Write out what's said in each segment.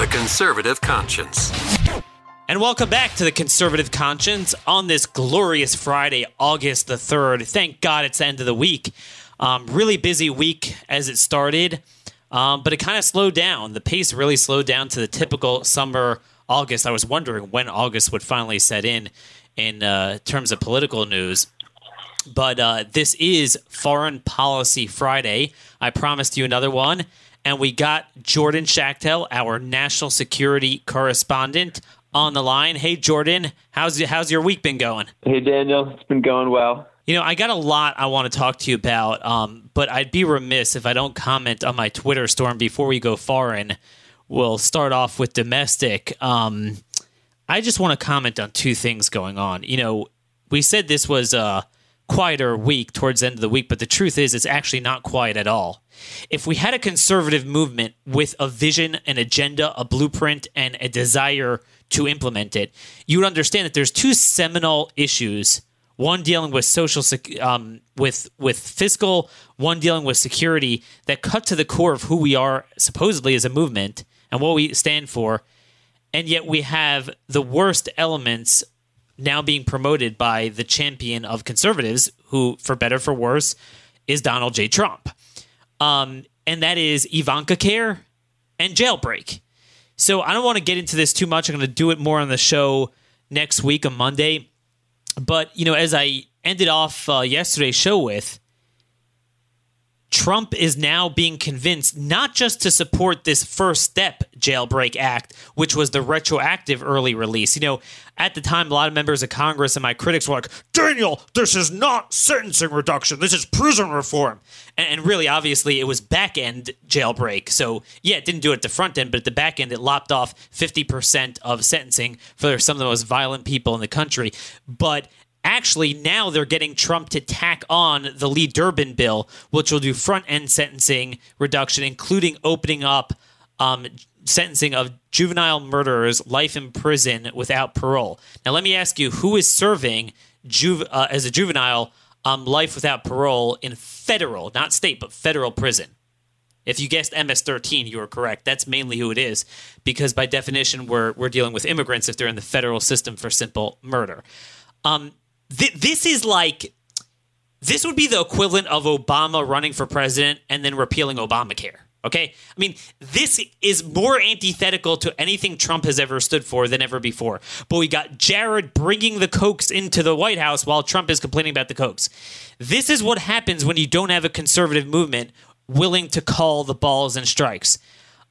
The Conservative Conscience. And welcome back to the Conservative Conscience on this glorious Friday, August the 3rd. Thank God it's the end of the week. Um, really busy week as it started, um, but it kind of slowed down. The pace really slowed down to the typical summer August. I was wondering when August would finally set in in uh, terms of political news. But uh, this is Foreign Policy Friday. I promised you another one. And we got Jordan Schachtel, our national security correspondent, on the line. Hey, Jordan, how's how's your week been going? Hey, Daniel, it's been going well. You know, I got a lot I want to talk to you about, um, but I'd be remiss if I don't comment on my Twitter storm before we go foreign. We'll start off with domestic. Um, I just want to comment on two things going on. You know, we said this was a quieter week towards the end of the week, but the truth is, it's actually not quiet at all. If we had a conservative movement with a vision, an agenda, a blueprint, and a desire to implement it, you would understand that there's two seminal issues. One dealing with social, um, with with fiscal. One dealing with security that cut to the core of who we are supposedly as a movement and what we stand for. And yet we have the worst elements now being promoted by the champion of conservatives, who, for better for worse, is Donald J. Trump. Um, and that is Ivanka Care and Jailbreak. So I don't want to get into this too much. I'm going to do it more on the show next week on Monday. But, you know, as I ended off uh, yesterday's show with, Trump is now being convinced not just to support this first step jailbreak act, which was the retroactive early release. You know, at the time, a lot of members of Congress and my critics were like, Daniel, this is not sentencing reduction. This is prison reform. And, really, obviously, it was back end jailbreak. So, yeah, it didn't do it at the front end, but at the back end, it lopped off 50% of sentencing for some of the most violent people in the country. But actually now they're getting Trump to tack on the Lee Durbin bill, which will do front end sentencing reduction, including opening up um, sentencing of juvenile murderers life in prison without parole. Now, let me ask you, who is serving uh, as a juvenile um, life without parole in federal, not state, but federal prison? If you guessed MS-13, you were correct. That's mainly who it is, because by definition, we're we're dealing with immigrants if they're in the federal system for simple murder. Um, th- this is like this would be the equivalent of Obama running for president and then repealing Obamacare. Okay? I mean, this is more antithetical to anything Trump has ever stood for than ever before. But we got Jared bringing the Kochs into the White House while Trump is complaining about the Kochs. This is what happens when you don't have a conservative movement willing to call the balls and strikes.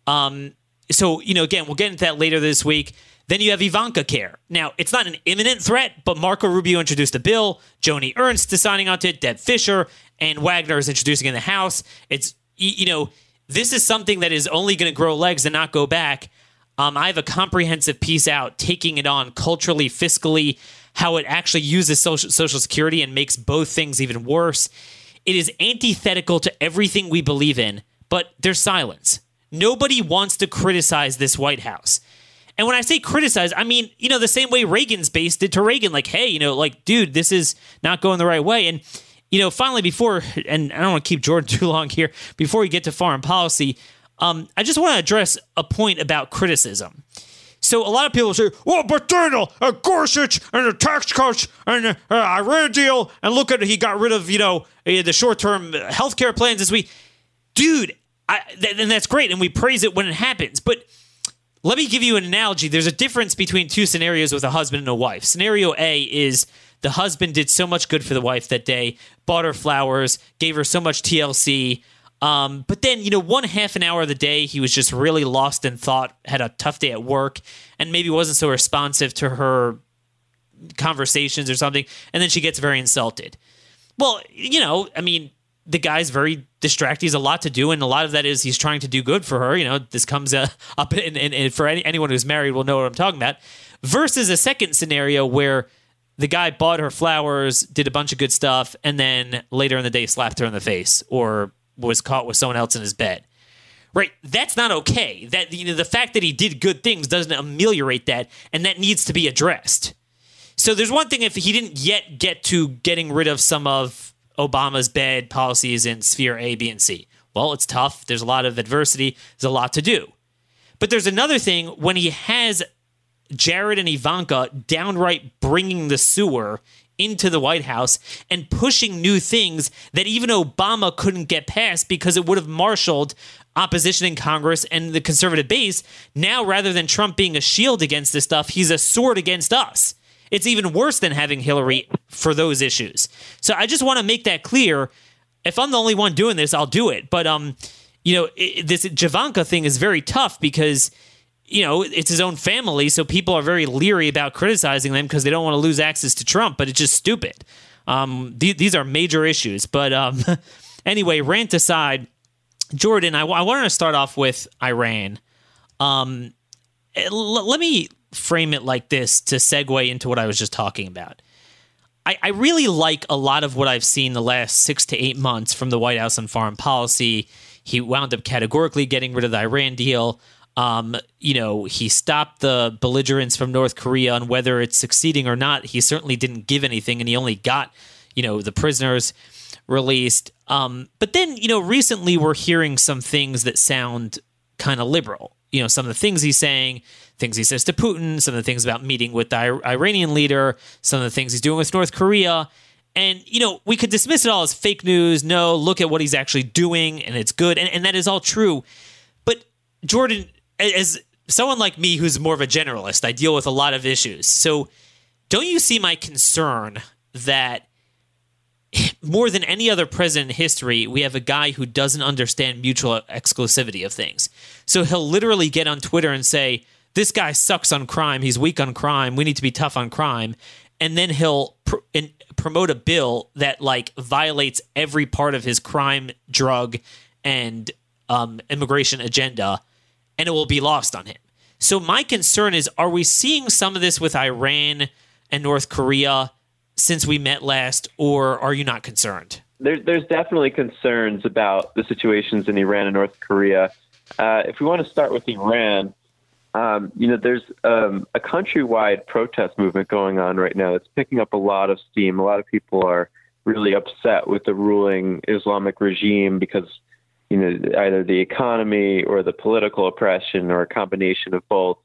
Um, so, you know, again, we'll get into that later this week. Then you have Ivanka Care. Now, it's not an imminent threat, but Marco Rubio introduced a bill. Joni Ernst is signing onto it. Deb Fischer and Wagner is introducing in the House. It's, you know, this is something that is only going to grow legs and not go back. Um, I have a comprehensive piece out taking it on culturally, fiscally, how it actually uses social, social security and makes both things even worse. It is antithetical to everything we believe in, but there's silence. Nobody wants to criticize this White House. And when I say criticize, I mean, you know, the same way Reagan's base did to Reagan, like, hey, you know, like, dude, this is not going the right way. And, you know, finally, before, and I don't want to keep Jordan too long here, before we get to foreign policy, um, I just want to address a point about criticism. So a lot of people say, "Well, but Daniel, uh, Gorsuch and the tax cuts and the uh, Iran deal, and look at he got rid of you know uh, the short-term health care plans this week, dude." I, th- and that's great, and we praise it when it happens. But let me give you an analogy. There's a difference between two scenarios with a husband and a wife. Scenario A is the husband did so much good for the wife that day, bought her flowers, gave her so much TLC. Um, but then, you know, one half an hour of the day, he was just really lost in thought, had a tough day at work, and maybe wasn't so responsive to her conversations or something. And then she gets very insulted. Well, you know, I mean, the guy's very distracted. He's a lot to do, and a lot of that is he's trying to do good for her. You know, this comes uh, up, and, for any, anyone who's married will know what I'm talking about. Versus a second scenario where the guy bought her flowers, did a bunch of good stuff, and then later in the day slapped her in the face or was caught with someone else in his bed. Right, that's not okay. That you know, the fact that he did good things doesn't ameliorate that, and that needs to be addressed. So there's one thing if he didn't yet get to getting rid of some of Obama's bad policies in sphere A, B, and C. Well, it's tough. There's a lot of adversity. There's a lot to do. But there's another thing when he has Jared and Ivanka downright bringing the sewer into the White House and pushing new things that even Obama couldn't get past because it would have marshaled opposition in Congress and the conservative base. Now, rather than Trump being a shield against this stuff, he's a sword against us. It's even worse than having Hillary for those issues. So I just want to make that clear. If I'm the only one doing this, I'll do it. But um, you know, it, this Javanka thing is very tough because you know it's his own family, so people are very leery about criticizing them because they don't want to lose access to Trump. But it's just stupid. Um, th- these are major issues. But um, anyway, rant aside, Jordan, I, w- I wanted to start off with Iran. Um, l- let me frame it like this to segue into what I was just talking about. I, I really like a lot of what I've seen the last six to eight months from the White House on foreign policy. He wound up categorically getting rid of the Iran deal. Um, you know, he stopped the belligerents from North Korea on whether it's succeeding or not. He certainly didn't give anything, and he only got, you know, the prisoners released. Um, but then, you know, recently we're hearing some things that sound kind of liberal. You know, some of the things he's saying, things he says to Putin, some of the things about meeting with the Iranian leader, some of the things he's doing with North Korea. And, you know, we could dismiss it all as fake news. No, look at what he's actually doing, and it's good. And, and that is all true. But, Jordan, as someone like me who's more of a generalist, I deal with a lot of issues. So, don't you see my concern that more than any other president in history, we have a guy who doesn't understand mutual exclusivity of things. So he'll literally get on Twitter and say, This guy sucks on crime. He's weak on crime. We need to be tough on crime. And then he'll pr- promote a bill that like violates every part of his crime, drug, and um, immigration agenda, and it will be lost on him. So my concern is: Are we seeing some of this with Iran and North Korea? since we met last, or are you not concerned? There, there's definitely concerns about the situations in Iran and North Korea. Uh, if we want to start with Iran, um, you know, there's um, a countrywide protest movement going on right now that's picking up a lot of steam. A lot of people are really upset with the ruling Islamic regime because, you know, either the economy or the political oppression or a combination of both.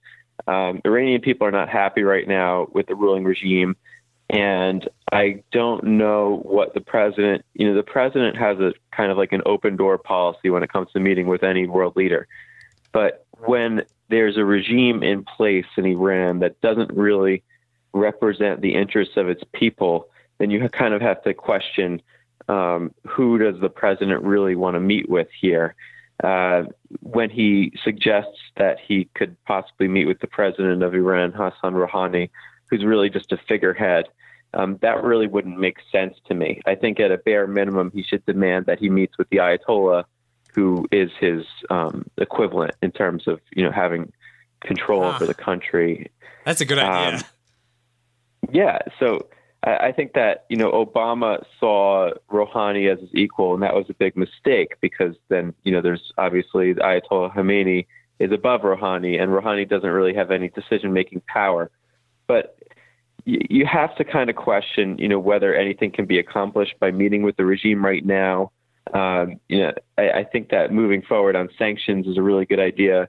Um, Iranian people are not happy right now with the ruling regime. And I don't know what the president, you know, the president has a kind of like an open door policy when it comes to meeting with any world leader. But when there's a regime in place in Iran that doesn't really represent the interests of its people, then you kind of have to question um, who does the president really want to meet with here. Uh, when he suggests that he could possibly meet with the president of Iran, Hassan Rouhani, who's really just a figurehead. Um, that really wouldn't make sense to me. I think at a bare minimum, he should demand that he meets with the Ayatollah, who is his um, equivalent in terms of you know having control ah, over the country. That's a good idea. Um, yeah, so I, I think that you know Obama saw Rouhani as his equal, and that was a big mistake because then you know there's obviously the Ayatollah Khamenei is above Rouhani, and Rouhani doesn't really have any decision making power. But you have to kind of question, you know, whether anything can be accomplished by meeting with the regime right now. Um, you know, I, I, think that moving forward on sanctions is a really good idea.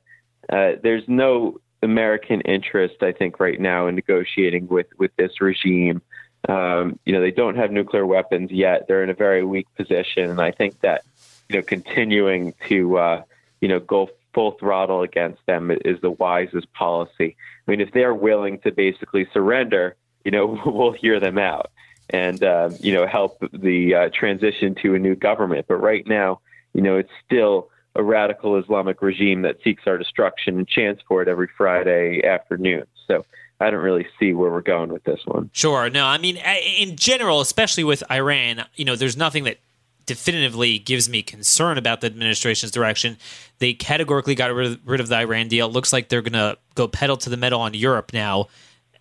Uh, there's no American interest, I think, right now in negotiating with with this regime. Um, you know, they don't have nuclear weapons yet. They're in a very weak position, and I think that you know, continuing to uh, you know go full throttle against them is the wisest policy. I mean, if they're willing to basically surrender, you know, we'll hear them out and uh, you know help the uh, transition to a new government. But right now, you know, it's still a radical Islamic regime that seeks our destruction and chants for it every Friday afternoon. So I don't really see where we're going with this one. Sure. No, I mean, in general, especially with Iran, you know, there's nothing that definitively gives me concern about the administration's direction. They categorically got rid of, the Iran deal. It looks like they're going to go pedal to the metal on Europe now,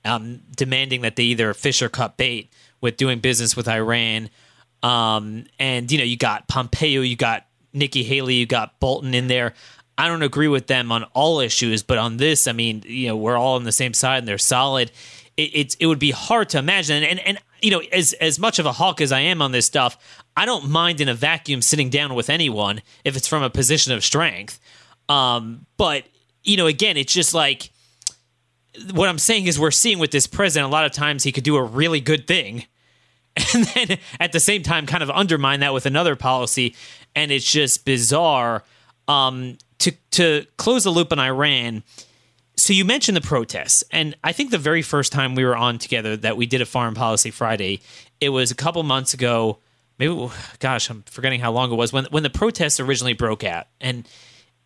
um, demanding that they either fish or cut bait with doing business with Iran. Um, and you know, you got Pompeo, you got Nikki Haley, you got Bolton in there. I don't agree with them on all issues, but on this, I mean, you know, we're all on the same side and they're solid. It, it's it would be hard to imagine, and and you know, as as much of a hawk as I am on this stuff, I don't mind in a vacuum sitting down with anyone if it's from a position of strength. Um, but you know, again, it's just like what I'm saying is we're seeing with this president a lot of times he could do a really good thing and then at the same time kind of undermine that with another policy. And it's just bizarre um, to to close the loop on Iran. So you mentioned the protests and I think the very first time we were on together that we did a foreign policy Friday it was a couple months ago. Maybe gosh I'm forgetting how long it was when when the protests originally broke out. And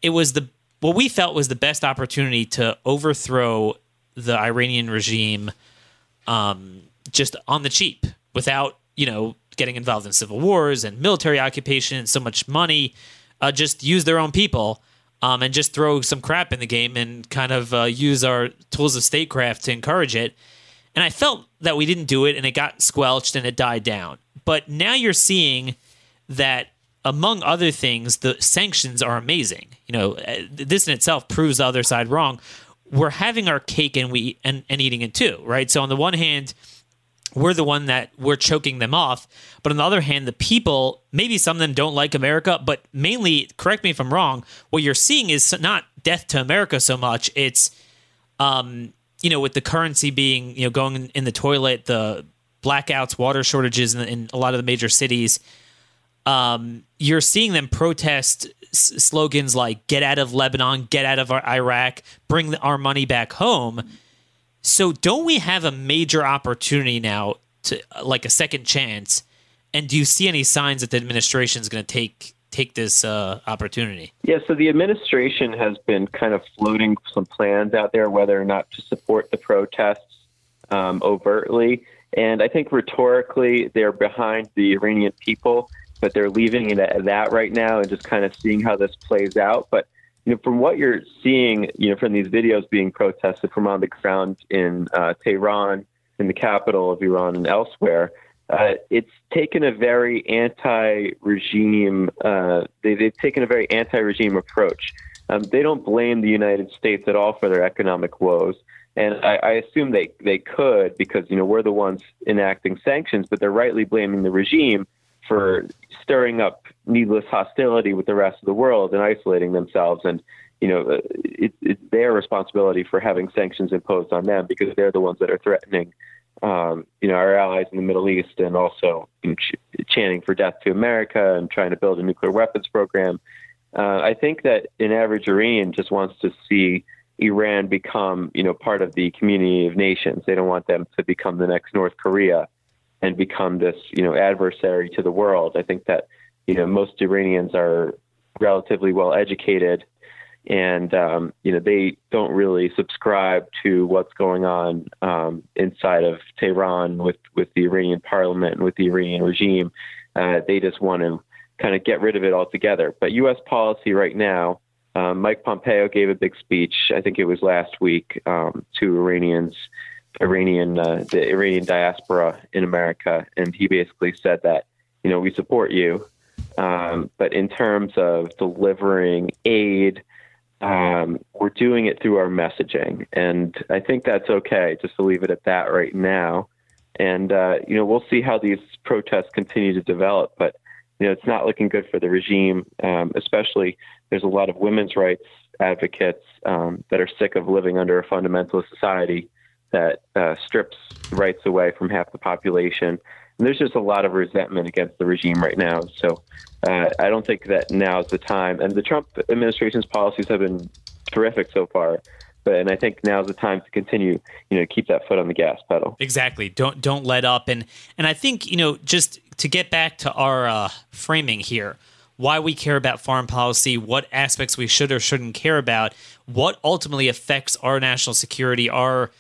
it was the what we felt was the best opportunity to overthrow the Iranian regime um, just on the cheap without you know getting involved in civil wars and military occupation and so much money. Uh, just use their own people um, and just throw some crap in the game and kind of uh, use our tools of statecraft to encourage it. And I felt that we didn't do it and it got squelched and it died down. But now you're seeing that among other things, the sanctions are amazing. You know, uh, this in itself proves the other side wrong. We're having our cake and we and, and eating it too, right? So on the one hand, we're the one that we're choking them off. But on the other hand, the people, maybe some of them don't like America, but mainly, correct me if I'm wrong, what you're seeing is not death to America so much. It's, um, you know, with the currency being, you know, going in the toilet, the blackouts, water shortages in, in a lot of the major cities, um, you're seeing them protest s- slogans like "Get out of Lebanon," "Get out of Iraq," "Bring our money back home." So don't we have a major opportunity now to like a second chance? And do you see any signs that the administration is going to take take this uh, opportunity? Yeah, so the administration has been kind of floating some plans out there whether or not to support the protests um, overtly. And I think rhetorically, they're behind the Iranian people, but they're leaving it at that right now and just kind of seeing how this plays out. But you know, from what you're seeing, you know, from these videos being protested from on the ground in uh, Tehran, in the capital of Iran, and elsewhere, uh, it's taken a very anti-regime. Uh, they, have taken a very anti-regime approach. Um, they don't blame the United States at all for their economic woes, and I, I assume they they could because you know we're the ones enacting sanctions, but they're rightly blaming the regime for stirring up needless hostility with the rest of the world and isolating themselves. And you know, uh, it, it's their responsibility for having sanctions imposed on them because they're the ones that are threatening, um, you know, our allies in the Middle East and also ch- chanting for death to America and trying to build a nuclear weapons program. Uh, I think that an average Iranian just wants to see Iran become, you know, part of the community of nations. They don't want them to become the next North Korea and become this, you know, adversary to the world. I think that, you know, most Iranians are relatively well educated and um, you know they don't really subscribe to what's going on um, inside of Tehran with with the Iranian parliament and with the Iranian regime. Uh, they just want to kind of get rid of it altogether. But U.S. policy right now, um, Mike Pompeo gave a big speech. I think it was last week um, to Iranians, Iranian uh, the Iranian diaspora in America, and he basically said that you know we support you, um, but in terms of delivering aid um, we're doing it through our messaging, and I think that's okay. Just to leave it at that right now, and uh, you know we'll see how these protests continue to develop. But you know it's not looking good for the regime, um, especially there's a lot of women's rights advocates um, that are sick of living under a fundamentalist society that uh, strips rights away from half the population. And there's just a lot of resentment against the regime right now. So uh, I don't think that now is the time. And the Trump administration's policies have been terrific so far. But, and I think now is the time to continue, you know, keep that foot on the gas pedal. Exactly. Don't don't let up. And and I think you know just to get back to our uh, framing here, why we care about foreign policy, what aspects we should or shouldn't care about, what ultimately affects our national security, our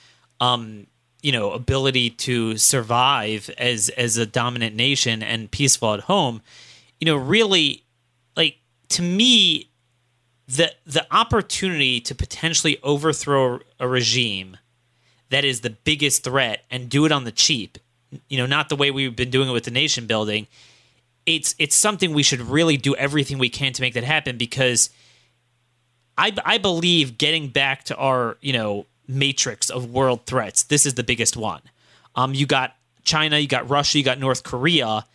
um, you know ability to survive as as a dominant nation and peaceful at home you know, really, like to me, the the opportunity to potentially overthrow a regime that is the biggest threat and do it on the cheap, you know, not the way we've been doing it with the nation building. It's it's something we should really do everything we can to make that happen because I I believe getting back to our you know matrix of world threats. This is the biggest one. Um, you got China, you got Russia, you got North Korea.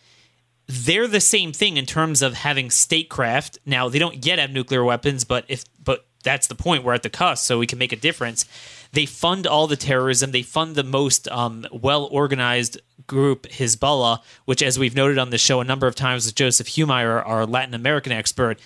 They're the same thing in terms of having statecraft. Now they don't yet have nuclear weapons, but if but that's the point. We're at the cusp, so we can make a difference. They fund all the terrorism. They fund the most um, well organized group, Hezbollah, which, as we've noted on the show a number of times with Joseph Humire, our Latin American expert,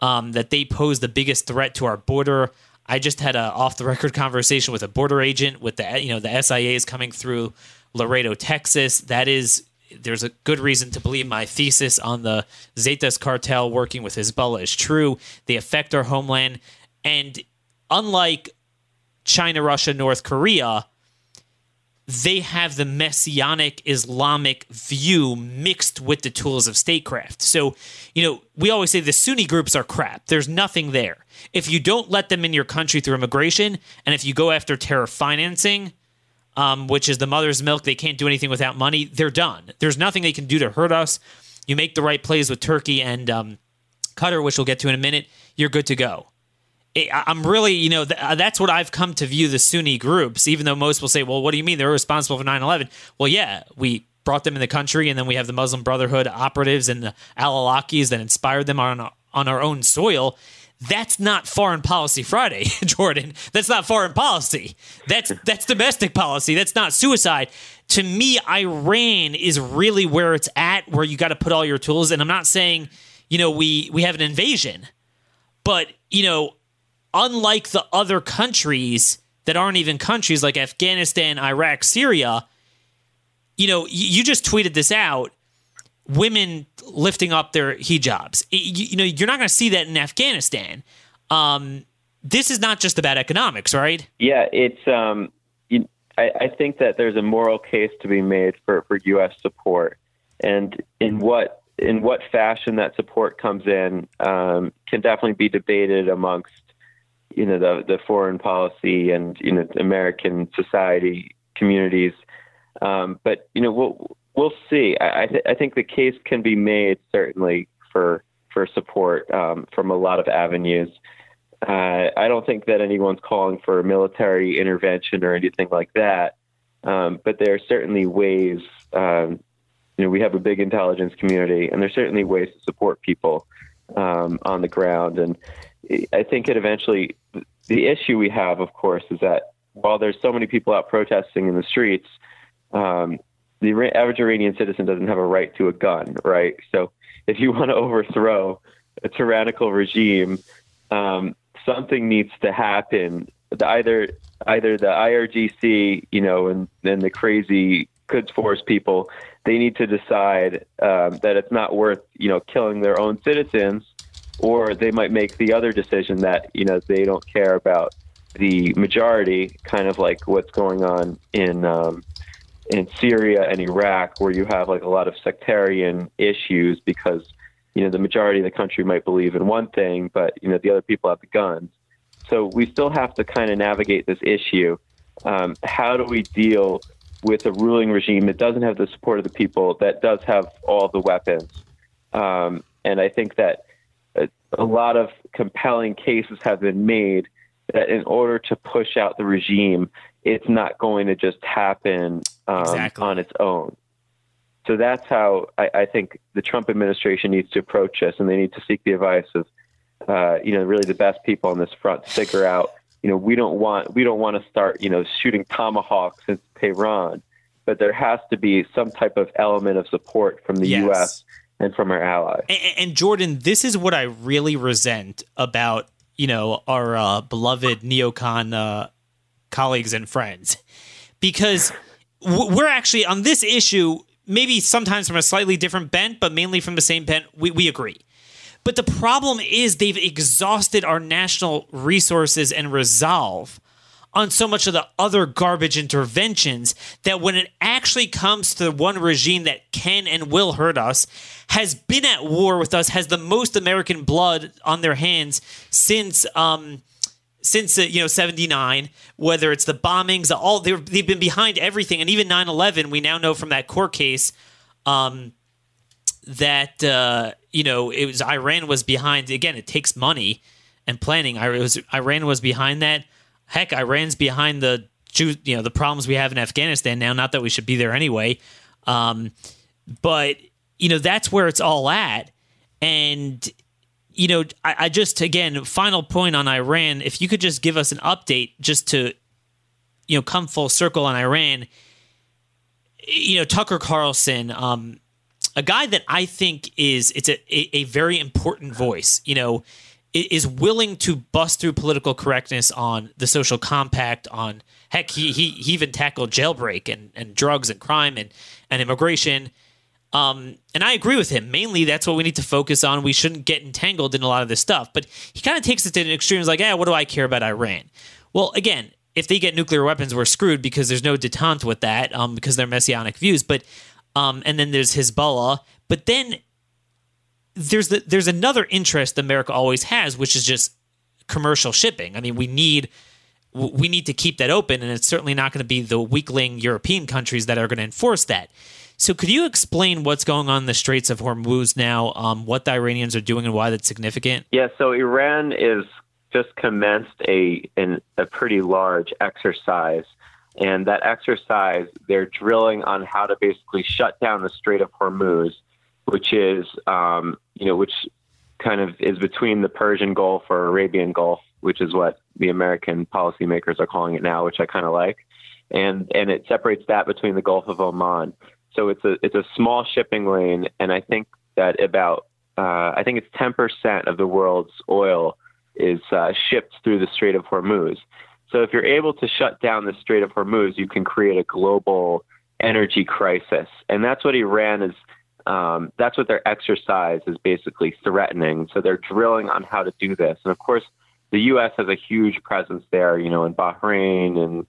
um, that they pose the biggest threat to our border. I just had a off the record conversation with a border agent with the you know the SIA is coming through Laredo, Texas. That is there's a good reason to believe my thesis on the Zetas cartel working with Hezbollah is true. They affect our homeland and unlike China, Russia, North Korea, they have the messianic Islamic view mixed with the tools of statecraft. So, you know, we always say the Sunni groups are crap. There's nothing there. If you don't let them in your country through immigration, and if you go after terror financing, um, which is the mother's milk, they can't do anything without money, they're done. There's nothing they can do to hurt us. You make the right plays with Turkey and um, Qatar, which we'll get to in a minute, you're good to go. I'm really, you know, th- uh, that's what I've come to view the Sunni groups, even though most will say, well, what do you mean they're responsible for 9 11? Well, yeah, we brought them in the country, and then we have the Muslim Brotherhood operatives and the al Awlakis that inspired them on, on our own soil. That's not foreign policy Friday, Jordan. That's not foreign policy. That's that's domestic policy. That's not suicide. To me, Iran is really where it's at, where you got to put all your tools. And I'm not saying, you know, we we have an invasion, but you know, unlike the other countries that aren't even countries like Afghanistan, Iraq, Syria, you know, you, just tweeted this out women lifting up their hijabs. You, know, you're not going to see that in Afghanistan. Um, this is not just about economics, right? Yeah, it's. Um, you, I, I think that there's a moral case to be made for, for U.S. support, and in what in what fashion that support comes in um, can definitely be debated amongst you know the the foreign policy and you know American society communities. Um, but you know we'll we'll see. I th- I think the case can be made certainly for for support um, from a lot of avenues. Uh, I don't think that anyone's calling for military intervention or anything like that. Um, but there are certainly ways. Um, you know, we have a big intelligence community, and there's certainly ways to support people um, on the ground. And I think it eventually, the issue we have, of course, is that while there's so many people out protesting in the streets, um, the average Iranian citizen doesn't have a right to a gun, right? So if you want to overthrow a tyrannical regime, um, something needs to happen. Either either the IRGC, you know, and then the crazy Quds Force people, they need to decide um, that it's not worth, you know, killing their own citizens or they might make the other decision that you know they don't care about the majority, kind of like what's going on in um, in Syria and Iraq, where you have like a lot of sectarian issues because you know the majority of the country might believe in one thing, but you know the other people have the guns. So we still have to kind of navigate this issue. Um, how do we deal with a ruling regime that doesn't have the support of the people, that does have all the weapons? Um, and I think that a lot of compelling cases have been made that in order to push out the regime, it's not going to just happen um, exactly. on its own. So that's how I, I, think the Trump administration needs to approach this, and they need to seek the advice of, uh, you know, really the best people on this front to figure out, you know, we don't want we don't want to start, you know, shooting tomahawks in Tehran, but there has to be some type of element of support from the yes. U.S and from our allies. And, and, Jordan, this is what I really resent about you know our uh, beloved neocon uh, colleagues and friends, because we're actually on this issue, maybe sometimes from a slightly different bent, but mainly from the same bent. We we agree. But the problem is they've exhausted our national resources and resolve on so much of the other garbage interventions that when it actually comes to the one regime that can and will hurt us, has been at war with us, has the most American blood on their hands since um, since uh, you know 79 whether it's the bombings all they've been behind everything. And even 9-11 we now know from that court case um, that uh, you know it was iran was behind again it takes money and planning. Was iran was behind that heck iran's behind the you know the problems we have in afghanistan now not that we should be there anyway um, but you know that's where it's all at and you know, I, I, just again, final point on Iran. If you could just give us an update, just to you know, come full circle on Iran. You know, Tucker Carlson, um, a guy that I think is it's a, a, a very important voice. You know, is willing to bust through political correctness on the social compact. On heck, he he, he even tackled jailbreak and, and drugs and crime and and immigration um, and I agree with him. Mainly, that's what we need to focus on. We shouldn't get entangled in a lot of this stuff. But he kind of takes it to an extreme. He's like, yeah, what do I care about Iran? Well, again, if they get nuclear weapons, we're screwed because there's no detente with that um, because they're messianic views. But um, and then there's Hezbollah. But then there's the, there's another interest America always has, which is just commercial shipping. I mean, we need we need to keep that open, and it's certainly not going to be the weakling European countries that are going to enforce that. So, could you explain what's going on in the Straits of Hormuz now, um, what the Iranians are doing, and why that's significant? Yeah, so Iran is just commenced a an, a pretty large exercise, and that exercise they're drilling on how to basically shut down the Strait of Hormuz, which is um, you know which kind of is between the Persian Gulf or Arabian Gulf, which is what the American policymakers are calling it now, which I kind of like, and and it separates that between the Gulf of Oman. So it's a it's a small shipping lane, and I think that about uh, I think it's 10% of the world's oil is uh, shipped through the Strait of Hormuz. So if you're able to shut down the Strait of Hormuz, you can create a global energy crisis, and that's what Iran is. Um, that's what their exercise is basically threatening. So they're drilling on how to do this, and of course, the U.S. has a huge presence there. You know, in Bahrain and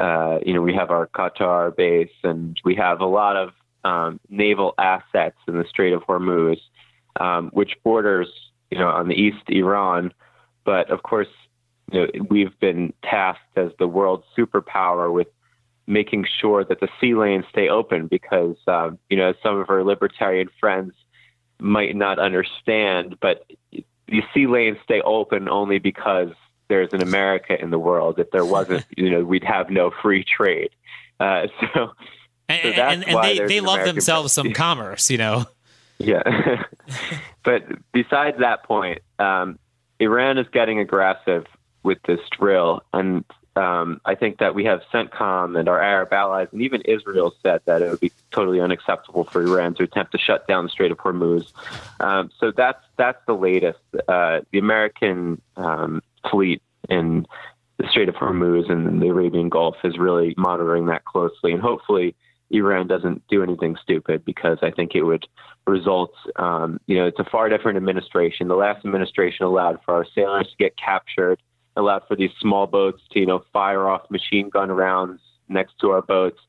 uh, you know, we have our Qatar base, and we have a lot of um, naval assets in the Strait of Hormuz, um, which borders, you know, on the east Iran. But of course, you know, we've been tasked as the world superpower with making sure that the sea lanes stay open because, um, you know, some of our libertarian friends might not understand, but the sea lanes stay open only because there's an America in the world. If there wasn't, you know, we'd have no free trade. Uh, so, and, so and, and they, they love American themselves some commerce, you know. Yeah, but besides that point, um, Iran is getting aggressive with this drill, and um, I think that we have CENTCOM and our Arab allies, and even Israel said that it would be totally unacceptable for Iran to attempt to shut down the Strait of Hormuz. Um, so that's that's the latest. Uh, the American um, fleet in the Strait of Hormuz and the Arabian Gulf is really monitoring that closely, and hopefully. Iran doesn't do anything stupid because I think it would result. Um, you know, it's a far different administration. The last administration allowed for our sailors to get captured allowed for these small boats to, you know, fire off machine gun rounds next to our boats.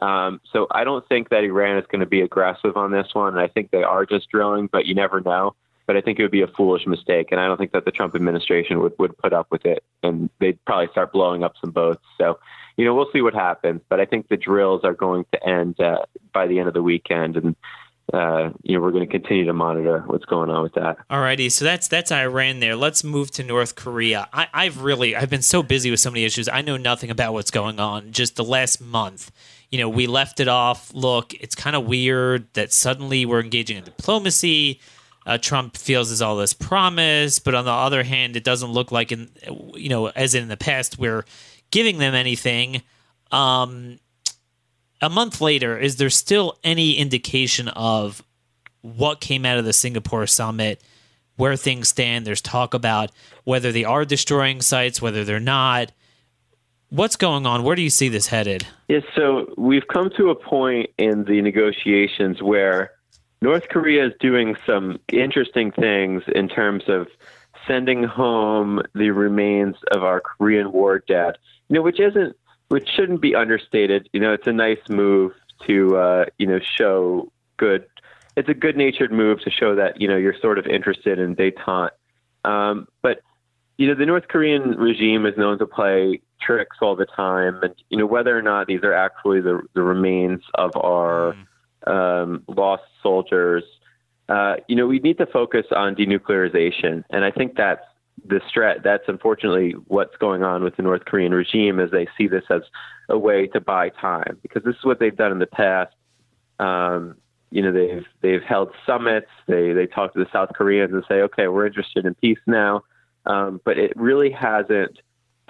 Um, so I don't think that Iran is going to be aggressive on this one. I think they are just drilling, but you never know. But I think it would be a foolish mistake, and I don't think that the Trump administration would, would put up with it, and they'd probably start blowing up some boats. So, you know, we'll see what happens. But I think the drills are going to end uh, by the end of the weekend, and uh, you know, we're going to continue to monitor what's going on with that. All righty. so that's that's Iran there. Let's move to North Korea. I, I've really I've been so busy with so many issues. I know nothing about what's going on. Just the last month, you know, we left it off. Look, it's kind of weird that suddenly we're engaging in diplomacy. Uh, Trump feels there's all this promise, but on the other hand, it doesn't look like in you know as in the past we're giving them anything. Um, a month later, is there still any indication of what came out of the Singapore summit, where things stand? There's talk about whether they are destroying sites, whether they're not. What's going on? Where do you see this headed? Yes, so we've come to a point in the negotiations where North Korea is doing some interesting things in terms of sending home the remains of our Korean War dead you know, which isn't, which shouldn't be understated. You know, it's a nice move to, uh, you know, show good. It's a good-natured move to show that you know you're sort of interested in détente. Um, but you know, the North Korean regime is known to play tricks all the time, and you know whether or not these are actually the the remains of our mm. um, lost soldiers. Uh, you know, we need to focus on denuclearization, and I think that's the strat. That's unfortunately what's going on with the North Korean regime, as they see this as a way to buy time, because this is what they've done in the past. Um, you know, they've they've held summits. They they talk to the South Koreans and say, okay, we're interested in peace now, um, but it really hasn't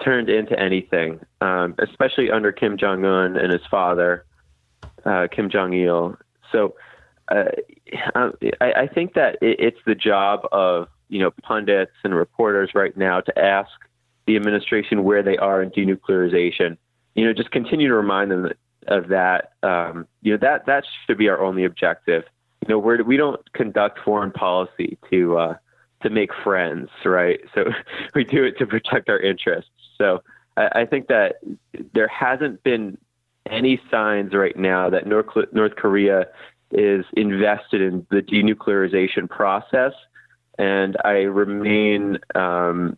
turned into anything, um, especially under Kim Jong Un and his father, uh, Kim Jong Il. So uh, I, I, think that it, it's the job of you know pundits and reporters right now to ask the administration where they are in denuclearization. You know, just continue to remind them of that. Um, you know that that should be our only objective. You know, we're, we don't conduct foreign policy to uh, to make friends, right? So we do it to protect our interests. So I, I think that there hasn't been any signs right now that North, North Korea is invested in the denuclearization process, and I remain, um,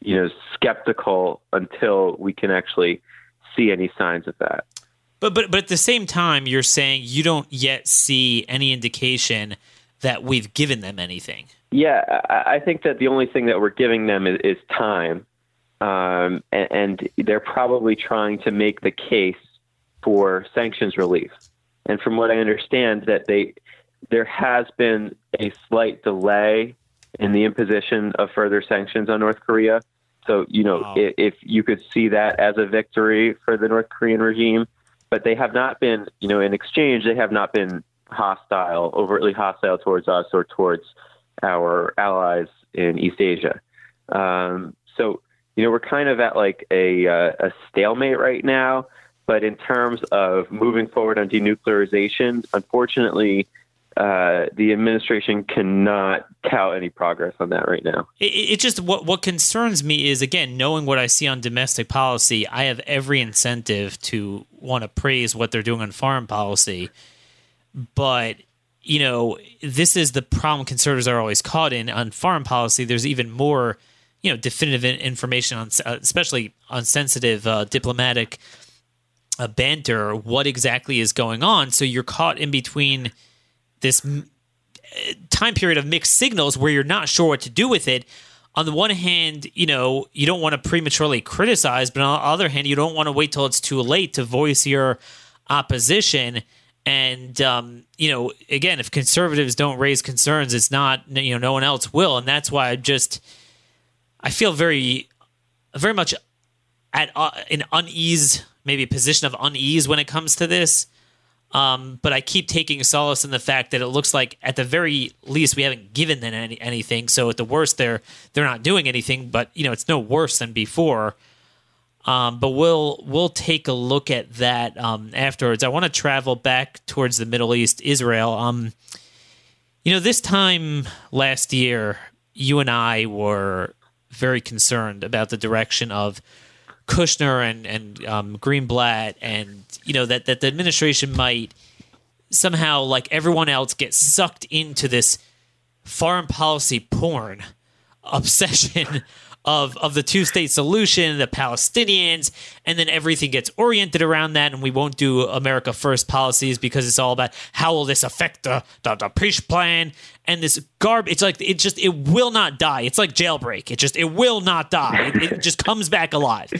you know, skeptical until we can actually see any signs of that. But but but at the same time, you're saying you don't yet see any indication that we've given them anything. Yeah, I, I think that the only thing that we're giving them is, is time, um, and, and they're probably trying to make the case for sanctions relief. And from what I understand, that they there has been a slight delay in the imposition of further sanctions on North Korea. So you know, wow. if, if you could see that as a victory for the North Korean regime, but they have not been, you know, in exchange, they have not been hostile, overtly hostile towards us or towards our allies in East Asia. Um, so, you know, we're kind of at like a, uh, a stalemate right now. But in terms of moving forward on denuclearization, unfortunately, uh, the administration cannot tout any progress on that right now. It, it, just what what concerns me is again knowing what I see on domestic policy. I have every incentive to want to praise what they're doing on foreign policy, but you know this is the problem conservatives are always caught in on foreign policy. There's even more you know definitive information on uh, especially on sensitive uh, diplomatic uh, banter. What exactly is going on? So you're caught in between this time period of mixed signals where you're not sure what to do with it. On the one hand, you know, you don't want to prematurely criticize, but on the other hand, you don't want to wait till it's too late to voice your opposition. And um, you know, again, if conservatives don't raise concerns, it's not you know no one else will, and that's why I just I feel very, very much at uh, an unease, maybe a position of unease when it comes to this. Um, but I keep taking solace in the fact that it looks like at the very least we haven't given them any, anything. So at the worst, they're they're not doing anything. But you know, it's no worse than before. Um, but we'll we'll take a look at that um, afterwards. I want to travel back towards the Middle East, Israel. Um, you know, this time last year, you and I were very concerned about the direction of Kushner and and um, Greenblatt, and you know that that the administration might somehow, like everyone else, get sucked into this foreign policy porn obsession of of the two state solution, the Palestinians, and then everything gets oriented around that, and we won't do America First policies because it's all about how will this affect the the, the peace plan and this garb. It's like it just it will not die. It's like jailbreak. It just it will not die. It, it just comes back alive.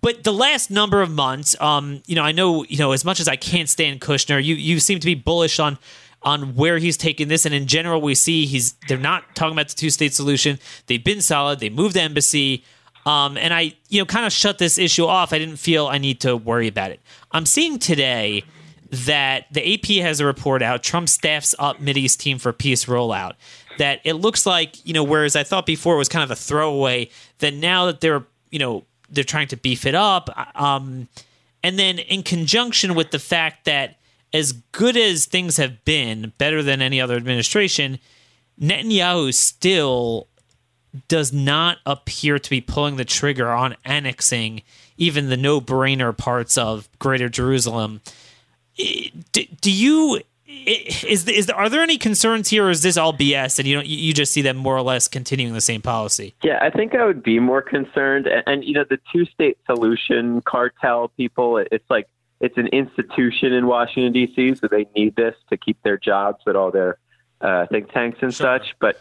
But the last number of months, um, you know, I know you know as much as I can't stand Kushner, you you seem to be bullish on on where he's taking this. And in general, we see he's they're not talking about the two state solution. They've been solid. They moved the embassy. Um, and I, you know, kind of shut this issue off. I didn't feel I need to worry about it. I'm seeing today that the AP has a report out. Trump staffs up Mideast team for peace rollout. That it looks like, you know, whereas I thought before it was kind of a throwaway, that now that they're, you know, they're trying to beef it up. Um, and then in conjunction with the fact that as good as things have been, better than any other administration, Netanyahu still does not appear to be pulling the trigger on annexing even the no-brainer parts of Greater Jerusalem. Do, do you is is are there any concerns here, or is this all BS, and you don't you just see them more or less continuing the same policy? Yeah, I think I would be more concerned, and, and you know, the two-state solution cartel people, it's like it's an institution in Washington D.C., so they need this to keep their jobs at all their uh, think tanks and sure. such. But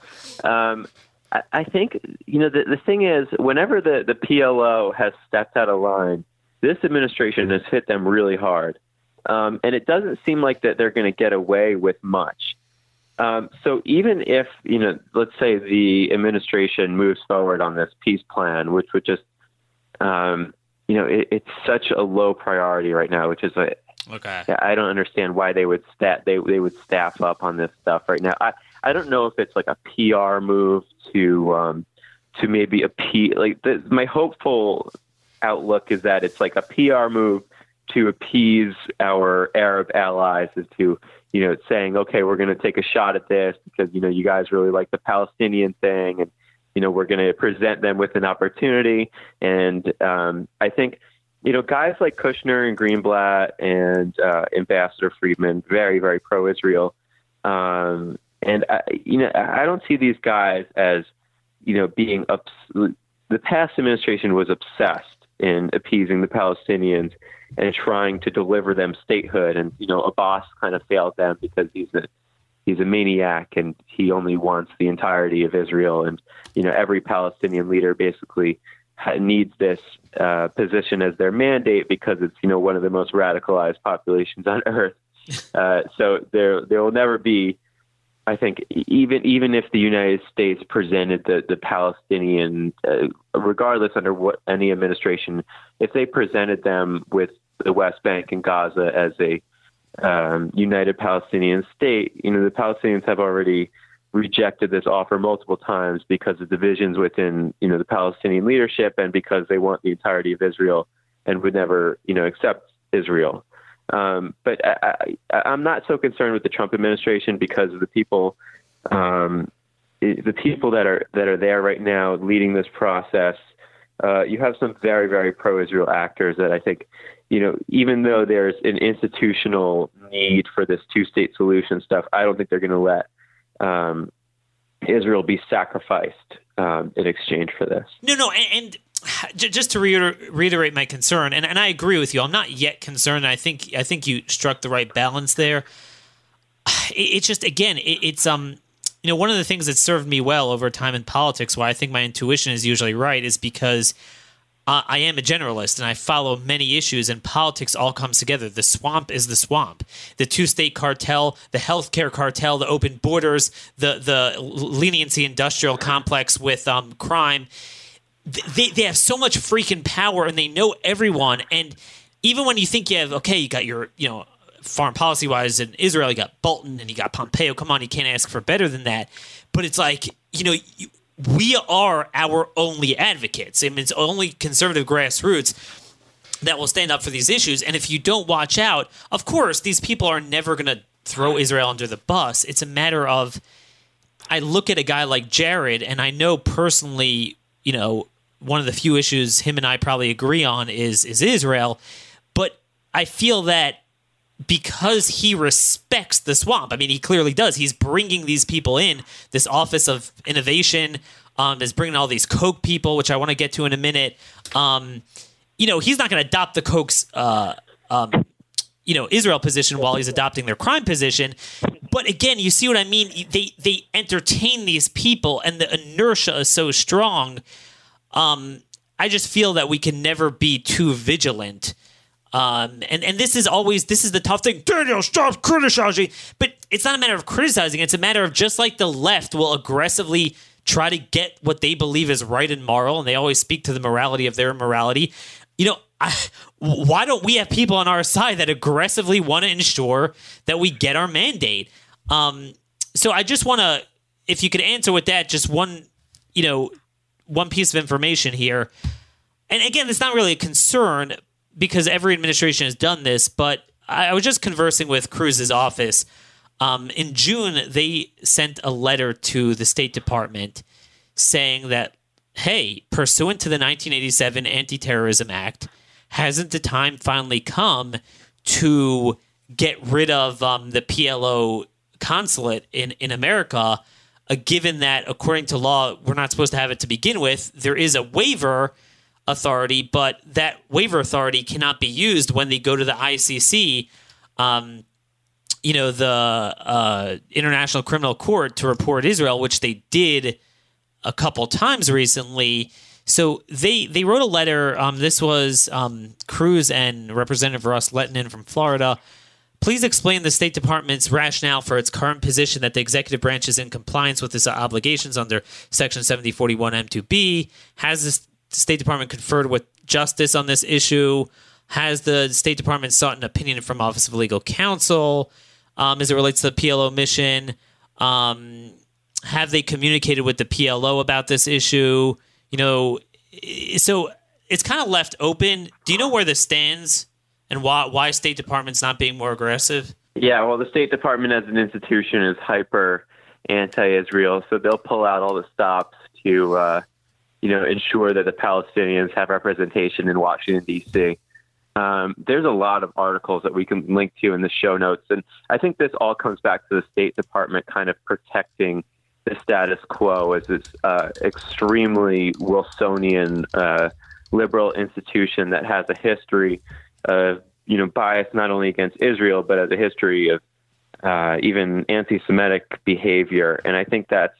um, I, I think you know the the thing is, whenever the the PLO has stepped out of line, this administration has hit them really hard. Um, and it doesn't seem like that they're going to get away with much. Um, so even if you know, let's say the administration moves forward on this peace plan, which would just, um, you know, it, it's such a low priority right now, which is a, okay. I don't understand why they would stat they they would staff up on this stuff right now. I I don't know if it's like a PR move to um, to maybe appeal. Like the, my hopeful outlook is that it's like a PR move to appease our Arab allies as to, you know, saying, okay, we're going to take a shot at this because, you know, you guys really like the Palestinian thing and, you know, we're going to present them with an opportunity. And um, I think, you know, guys like Kushner and Greenblatt and uh, Ambassador Friedman, very, very pro Israel. Um, and, I, you know, I don't see these guys as, you know, being ups- the past administration was obsessed in appeasing the Palestinians and trying to deliver them statehood. And you know, Abbas kind of failed them because he's a he's a maniac and he only wants the entirety of Israel. And you know, every Palestinian leader basically needs this uh, position as their mandate because it's you know one of the most radicalized populations on earth. Uh, so there there will never be I think even even if the United States presented the the Palestinian, uh, regardless under what any administration, if they presented them with the West Bank and Gaza as a um, united Palestinian state, you know the Palestinians have already rejected this offer multiple times because of divisions within you know the Palestinian leadership and because they want the entirety of Israel and would never you know accept Israel. Um, but I, am not so concerned with the Trump administration because of the people, um, the people that are that are there right now leading this process. Uh, you have some very very pro-Israel actors that I think, you know, even though there's an institutional need for this two-state solution stuff, I don't think they're going to let um, Israel be sacrificed um, in exchange for this. No, no, and, and just to reiterate my concern, and, and I agree with you. I'm not yet concerned. I think I think you struck the right balance there. It's just again, it's um, you know, one of the things that served me well over time in politics, why I think my intuition is usually right, is because uh, I am a generalist and I follow many issues, and politics all comes together. The swamp is the swamp. The two state cartel, the healthcare cartel, the open borders, the the leniency industrial complex with um, crime they, they have so much freaking power and they know everyone. And even when you think you have, okay, you got your, you know, foreign policy wise in Israel, you got Bolton and you got Pompeo. Come on, you can't ask for better than that. But it's like, you know, you, we are our only advocates. I mean, it's only conservative grassroots that will stand up for these issues. And if you don't watch out, of course, these people are never going to throw Israel under the bus. It's a matter of, I look at a guy like Jared, and I know personally, you know, one of the few issues him and I probably agree on is is Israel, but I feel that because he respects the swamp. I mean, he clearly does. He's bringing these people in. This Office of Innovation um, is bringing all these Koch people, which I want to get to in a minute. Um, you know, he's not going to adopt the Koch's, uh, um, you know, Israel position while he's adopting their crime position. But again, you see what I mean? They they entertain these people, and the inertia is so strong um, I just feel that we can never be too vigilant. Um, and, and this is always this is the tough thing. Daniel, stop criticizing. But it's not a matter of criticizing, it's a matter of just like the left will aggressively try to get what they believe is right and moral, and they always speak to the morality of their morality. You know, I, why don't we have people on our side that aggressively want to ensure that we get our mandate? Um, so I just want to, if you could answer with that, just one, you know, one piece of information here. And again, it's not really a concern because every administration has done this, but I was just conversing with Cruz's office. Um, in June, they sent a letter to the State Department saying that, hey, pursuant to the 1987 Anti Terrorism Act, hasn't the time finally come to get rid of um, the PLO consulate in in America? Uh, given that, according to law, we're not supposed to have it to begin with, there is a waiver authority, but that waiver authority cannot be used when they go to the ICC. Um, you know the uh, International Criminal Court to report Israel, which they did a couple times recently. So they they wrote a letter. Um, this was um, Cruz and Representative Ros-Lehtinen from Florida. Please explain the State Department's rationale for its current position that the executive branch is in compliance with its obligations under Section 7041 M2B. Has the State Department conferred with justice on this issue? Has the State Department sought an opinion from Office of Legal Counsel? um, as it relates to the PLO mission? Um, have they communicated with the PLO about this issue? You know, so it's kind of left open. Do you know where this stands and why why State Department's not being more aggressive? Yeah, well, the State Department as an institution is hyper anti-Israel, so they'll pull out all the stops to, uh, you know, ensure that the Palestinians have representation in Washington D.C. Um, there's a lot of articles that we can link to in the show notes. And I think this all comes back to the State Department kind of protecting the status quo as this uh, extremely Wilsonian uh, liberal institution that has a history of, you know, bias not only against Israel, but as a history of uh, even anti-Semitic behavior. And I think that's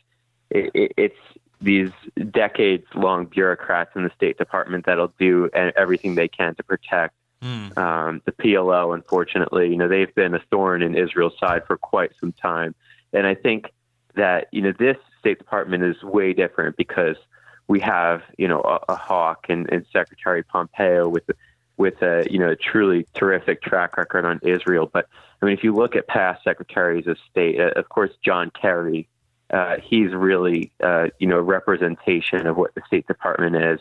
it, it's these decades long bureaucrats in the State Department that'll do everything they can to protect Mm. Um, the PLO, unfortunately, you know, they've been a thorn in Israel's side for quite some time. And I think that, you know, this State Department is way different because we have, you know, a, a hawk and, and Secretary Pompeo with, with a, you know, a truly terrific track record on Israel. But I mean, if you look at past secretaries of state, uh, of course, John Kerry, uh, he's really, uh, you know, a representation of what the State Department is.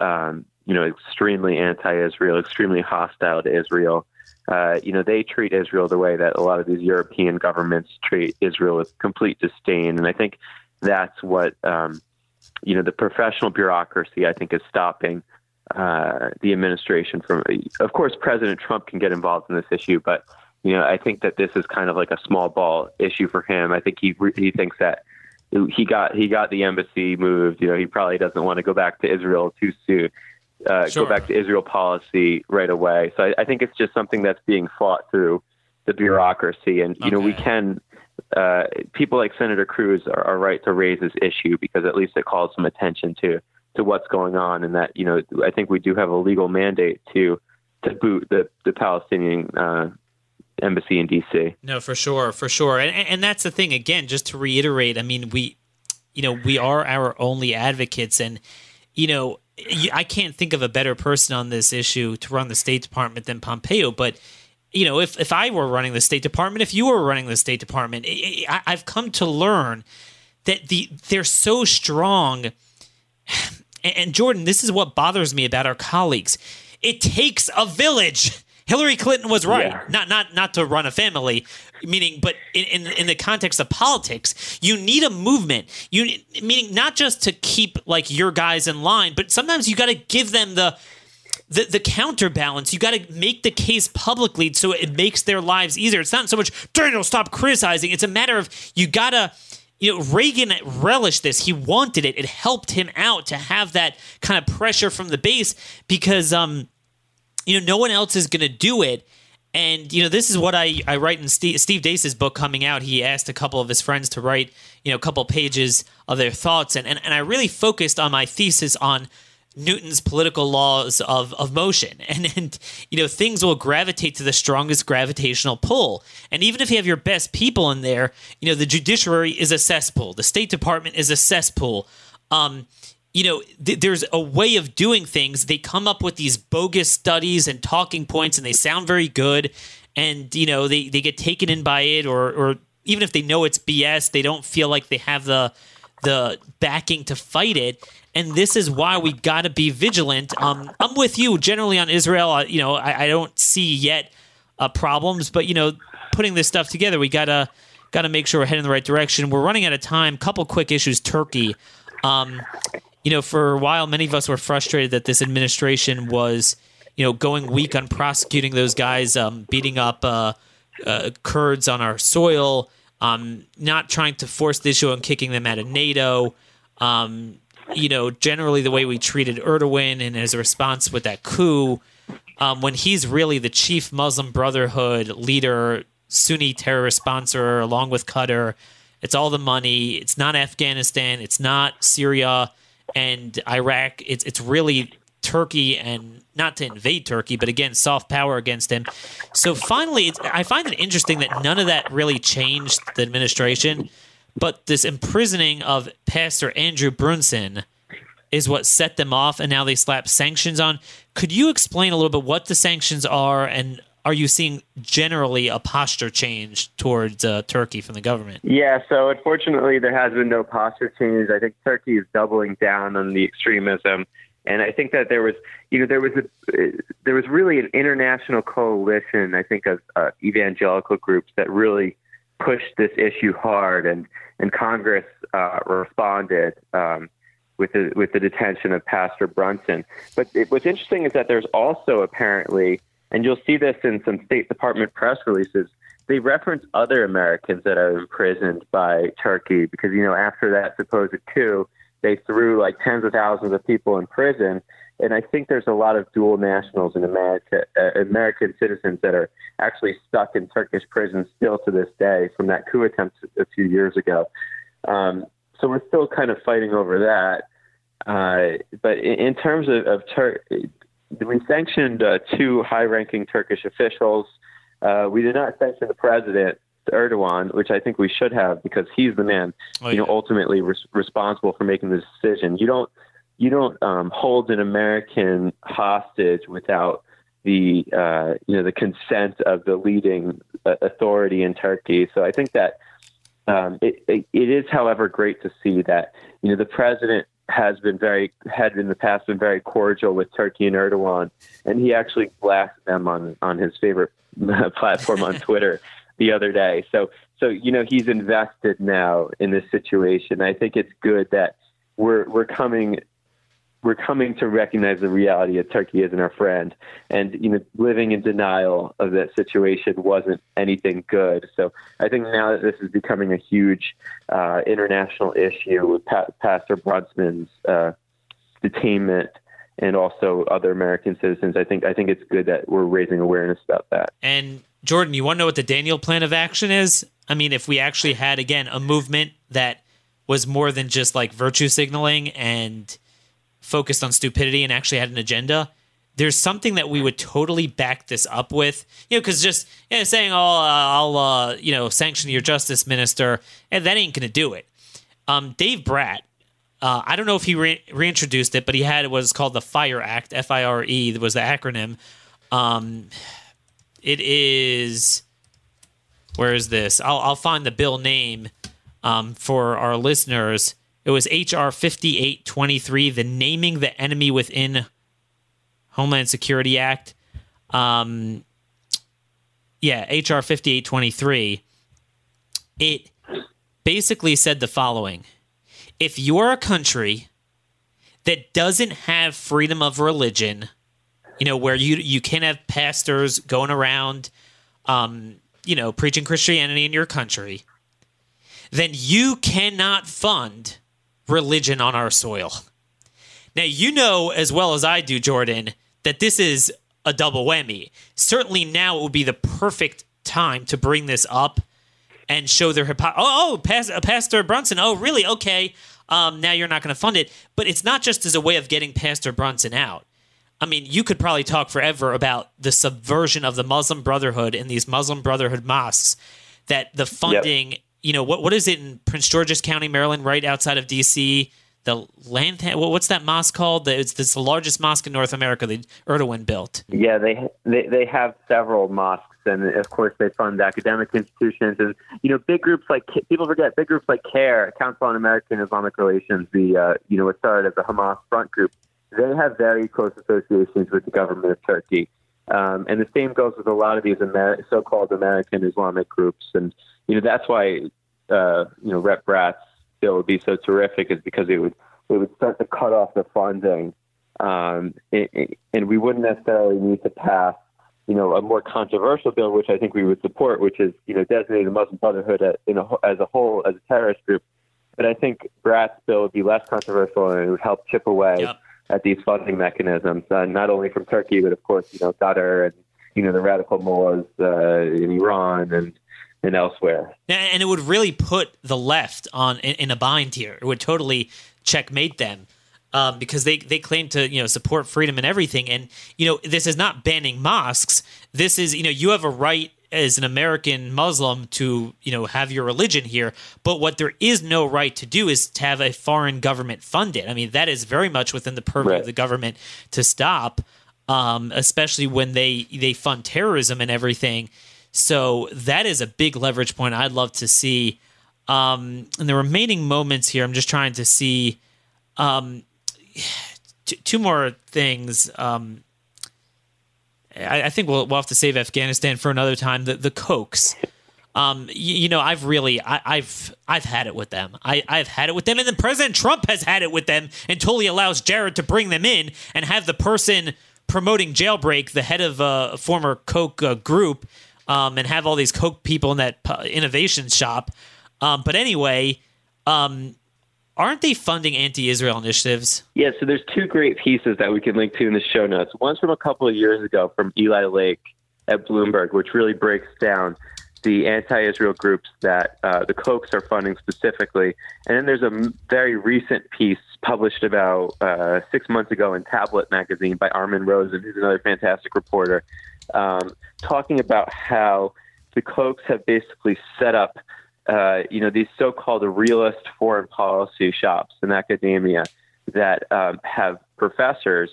Um, you know, extremely anti-Israel, extremely hostile to Israel. Uh, you know, they treat Israel the way that a lot of these European governments treat Israel with complete disdain, and I think that's what um, you know the professional bureaucracy I think is stopping uh, the administration from. Of course, President Trump can get involved in this issue, but you know, I think that this is kind of like a small ball issue for him. I think he he thinks that he got he got the embassy moved. You know, he probably doesn't want to go back to Israel too soon uh, sure. go back to Israel policy right away. So I, I, think it's just something that's being fought through the bureaucracy. And, you okay. know, we can, uh, people like Senator Cruz are, are, right to raise this issue because at least it calls some attention to, to what's going on. And that, you know, I think we do have a legal mandate to, to boot the, the Palestinian, uh, embassy in DC. No, for sure, for sure. And, and that's the thing, again, just to reiterate, I mean, we, you know, we are our only advocates and, you know, I can't think of a better person on this issue to run the State Department than Pompeo. But you know, if if I were running the State Department, if you were running the State Department, I, I've come to learn that the they're so strong. And Jordan, this is what bothers me about our colleagues. It takes a village. Hillary Clinton was right. Yeah. Not not not to run a family, meaning, but in, in, in the context of politics, you need a movement. You meaning not just to keep like your guys in line, but sometimes you got to give them the the, the counterbalance. You got to make the case publicly so it makes their lives easier. It's not so much Daniel, stop criticizing. It's a matter of you got to you know, Reagan relished this. He wanted it. It helped him out to have that kind of pressure from the base because, um, you know, no one else is going to do it. And you know, this is what I, I write in Steve, Steve Deace's book coming out. He asked a couple of his friends to write, you know, a couple pages of their thoughts, and, and and I really focused on my thesis on Newton's political laws of, of motion. And, and, you know, things will gravitate to the strongest gravitational pull. And even if you have your best people in there, you know, the judiciary is a cesspool, the State Department is a cesspool. Um, you know, th- there's a way of doing things. They come up with these bogus studies and talking points, and they sound very good. And you know, they, they get taken in by it, or or even if they know it's BS, they don't feel like they have the the backing to fight it. And this is why we got to be vigilant. Um, I'm with you generally on Israel. you know, I, I don't see yet uh, problems, but you know, putting this stuff together, we gotta gotta make sure we're heading in the right direction. We're running out of time. Couple quick issues. Turkey. Um, you know, for a while, many of us were frustrated that this administration was, you know, going weak on prosecuting those guys um, beating up uh, uh, Kurds on our soil, um, not trying to force the issue on kicking them out of NATO. Um, you know, generally the way we treated Erdogan and his response with that coup, um, when he's really the chief Muslim Brotherhood leader, Sunni terrorist sponsor, along with Qatar. It's all the money. It's not Afghanistan. It's not Syria and Iraq. It's it's really Turkey and not to invade Turkey, but again, soft power against him. So finally, I find it interesting that none of that really changed the administration, but this imprisoning of Pastor Andrew Brunson is what set them off, and now they slap sanctions on. Could you explain a little bit what the sanctions are, and are you seeing generally a posture change towards uh, Turkey from the government? Yeah, so unfortunately, there has been no posture change. I think Turkey is doubling down on the extremism and I think that there was, you know, there was a, there was really an international coalition, I think, of uh, evangelical groups that really pushed this issue hard, and and Congress uh, responded um, with the with the detention of Pastor Brunson. But it, what's interesting is that there's also apparently, and you'll see this in some State Department press releases. They reference other Americans that are imprisoned by Turkey because you know after that supposed coup they threw like tens of thousands of people in prison. And I think there's a lot of dual nationals in America, uh, American citizens that are actually stuck in Turkish prisons still to this day from that coup attempt a few years ago. Um, so we're still kind of fighting over that. Uh, but in, in, terms of, of Tur- we sanctioned uh, two high-ranking Turkish officials. Uh, we did not sanction the president, Erdogan, which I think we should have because he's the man, oh, you know, ultimately res- responsible for making the decision. You don't you don't um, hold an American hostage without the uh, you know the consent of the leading uh, authority in Turkey. So I think that um, it, it, it is, however, great to see that you know the president has been very had in the past been very cordial with Turkey and Erdogan, and he actually blasted them on on his favorite uh, platform on Twitter the other day. So so you know he's invested now in this situation. I think it's good that we're we're coming we're coming to recognize the reality that Turkey isn't our friend, and you know living in denial of that situation wasn't anything good. So I think now that this is becoming a huge uh, international issue with pa- Pastor Brunson's uh, detainment and also other American citizens, I think I think it's good that we're raising awareness about that. And Jordan, you want to know what the Daniel plan of action is? I mean, if we actually had again a movement that was more than just like virtue signaling and focused on stupidity and actually had an agenda, there's something that we would totally back this up with. You know, because just you know, saying, "Oh, uh, I'll uh, you know sanction your justice minister," and that ain't going to do it. Um, Dave Brat, uh, I don't know if he re- reintroduced it, but he had what is called the Fire Act, F I R E, was the acronym. Um, it is. Where is this? I'll, I'll find the bill name um, for our listeners. It was HR 5823, the Naming the Enemy Within Homeland Security Act. Um, yeah, HR 5823. It basically said the following If you're a country that doesn't have freedom of religion, you know, where you you can have pastors going around, um, you know, preaching Christianity in your country, then you cannot fund religion on our soil. Now, you know as well as I do, Jordan, that this is a double whammy. Certainly now it would be the perfect time to bring this up and show their hypocrisy. Oh, oh, Pastor Brunson. Oh, really? Okay. Um, now you're not going to fund it. But it's not just as a way of getting Pastor Brunson out. I mean, you could probably talk forever about the subversion of the Muslim Brotherhood in these Muslim Brotherhood mosques. That the funding, yep. You know, what what is it in Prince George's County, Maryland, right outside of D.C. The land, what's that mosque called? It's, it's the largest mosque in North America that Erdogan built. Yeah, they, they they have several mosques, and of course they fund academic institutions, and you know big groups like people forget big groups like CAIR, Council on American Islamic Relations, the uh, you know what started as a Hamas front group they have very close associations with the government of Turkey. Um, and the same goes with a lot of these Amer- so-called American Islamic groups. And, you know, that's why, uh, you know, Rep Brat's bill would be so terrific is because it would, it would start to cut off the funding Um, and we wouldn't necessarily need to pass, you know, a more controversial bill, which I think we would support, which is, you know, designating the Muslim Brotherhood as, a, as a whole as a terrorist group. But I think Brat's bill would be less controversial and it would help chip away yep. at these funding mechanisms, uh, not only from Turkey, but of course, you know, Qatar and, you know, the radical mullahs uh, in Iran and, and elsewhere. And it would really put the left on in, in a bind here. It would totally checkmate them. Um, because they, they claim to you know support freedom and everything, and you know this is not banning mosques. This is you know you have a right as an American Muslim to you know have your religion here, but what there is no right to do is to have a foreign government fund it. I mean that is very much within the purview right. of the government to stop, um, especially when they they fund terrorism and everything. So that is a big leverage point I'd love to see. Um, in the remaining moments here, I'm just trying to see um, t- two more things. Um, I, I, think we'll, we'll have to save Afghanistan for another time. The the Kochs. Um, you, you, know, I've really, I, have I've had it with them. I, I've had it with them, and then President Trump has had it with them until he allows Jared to bring them in and have the person promoting jailbreak, the head of a former Koch uh, group, um, and have all these Koch people in that innovation shop. Um, but anyway, um, aren't they funding anti-Israel initiatives? Yeah, so there's two great pieces that we can link to in the show notes. One's from a couple of years ago from Eli Lake at Bloomberg, which really breaks down the anti-Israel groups that uh, the Kochs are funding specifically. And then there's a very recent piece published about uh, six months ago in Tablet magazine by Armin Rosen, who's another fantastic reporter, um, talking about how the Kochs have basically set up, uh, you know, these so-called realist foreign policy shops in academia that um, have professors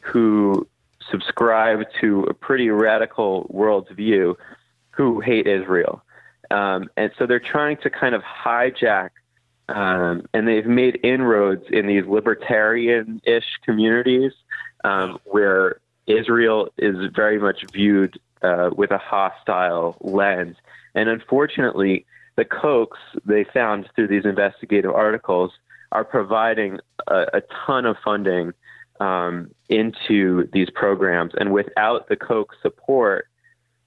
who subscribe to a pretty radical worldview who hate Israel. Um, and so they're trying to kind of hijack, um, and they've made inroads in these libertarian ish communities um, where Israel is very much viewed uh, with a hostile lens. And unfortunately, the Kochs, they found through these investigative articles, are providing a, a ton of funding um, into these programs. And without the Koch support,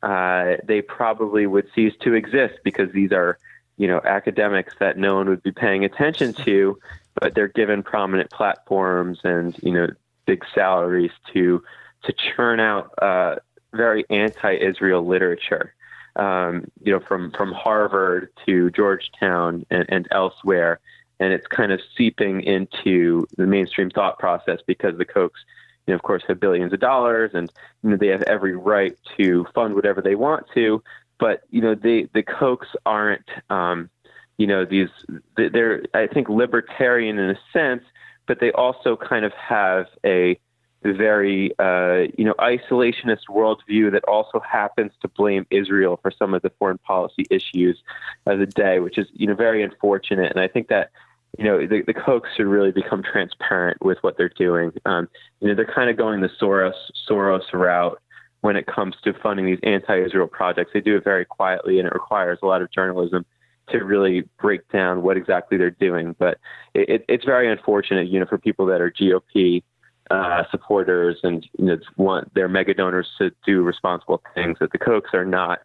uh, they probably would cease to exist because these are, you know, academics that no one would be paying attention to, but they're given prominent platforms and you know big salaries to to churn out uh, very anti-Israel literature. Um, you know, from from Harvard to Georgetown and, and elsewhere, and it's kind of seeping into the mainstream thought process because the Kochs, you know, of course, have billions of dollars, and you know they have every right to fund whatever they want to. But you know, they the Kochs aren't, um, you know, these they're I think libertarian in a sense, but they also kind of have a very uh, you know isolationist worldview that also happens to blame Israel for some of the foreign policy issues of the day, which is you know very unfortunate. And I think that you know the, the Kochs should really become transparent with what they're doing. Um, you know they're kind of going the Soros Soros route when it comes to funding these anti-Israel projects. They do it very quietly, and it requires a lot of journalism to really break down what exactly they're doing. But it, it, it's very unfortunate, you know, for people that are GOP uh, supporters and you know, want their mega donors to do responsible things. That the Kochs are not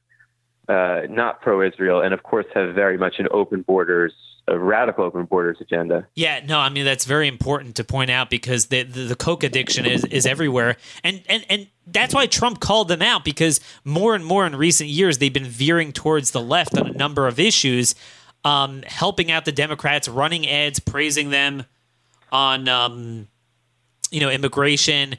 uh, not pro-Israel, and of course have very much an open borders, a radical open borders agenda. Yeah, no, I mean that's very important to point out because the the, the coke addiction is is everywhere, and and and that's why Trump called them out because more and more in recent years they've been veering towards the left on a number of issues, um, helping out the Democrats, running ads praising them on. Um, you know, immigration.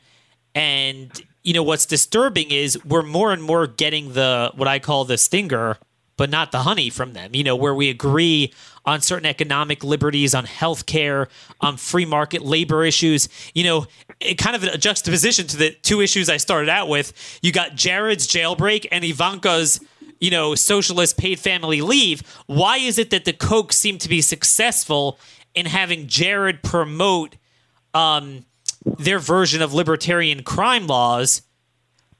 And, you know, what's disturbing is we're more and more getting the, what I call the stinger, but not the honey from them, you know, where we agree on certain economic liberties, on health care, on free market labor issues. You know, it kind of a juxtaposition to the two issues I started out with. You got Jared's jailbreak and Ivanka's, you know, socialist paid family leave. Why is it that the Koch seem to be successful in having Jared promote um, their version of libertarian crime laws,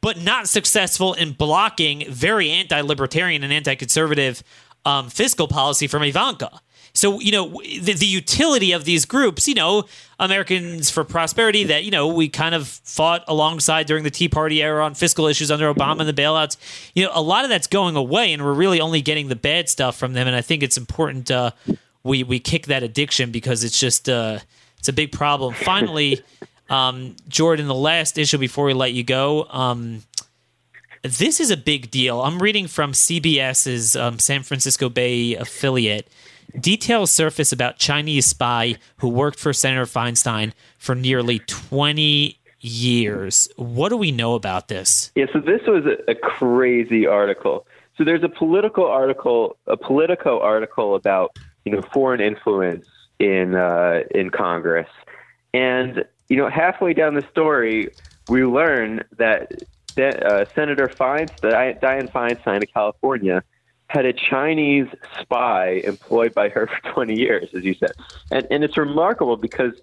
but not successful in blocking very anti libertarian and anti conservative um, fiscal policy from Ivanka. So, you know, the, the utility of these groups, you know, Americans for Prosperity that, you know, we kind of fought alongside during the Tea Party era on fiscal issues under Obama and the bailouts, you know, a lot of that's going away and we're really only getting the bad stuff from them. And I think it's important uh, we, we kick that addiction because it's just, uh, it's a big problem. Finally, um, Jordan, the last issue before we let you go, um, this is a big deal. I'm reading from CBS's um, San Francisco Bay affiliate. Details surface about Chinese spy who worked for Senator Feinstein for nearly 20 years. What do we know about this? Yeah, so this was a, a crazy article. So there's a political article, a Politico article about you know foreign influence in uh, in Congress, and you know halfway down the story, we learn that uh, Senator Feinstein, Dianne Feinstein of California had a Chinese spy employed by her for 20 years, as you said. And, and it's remarkable because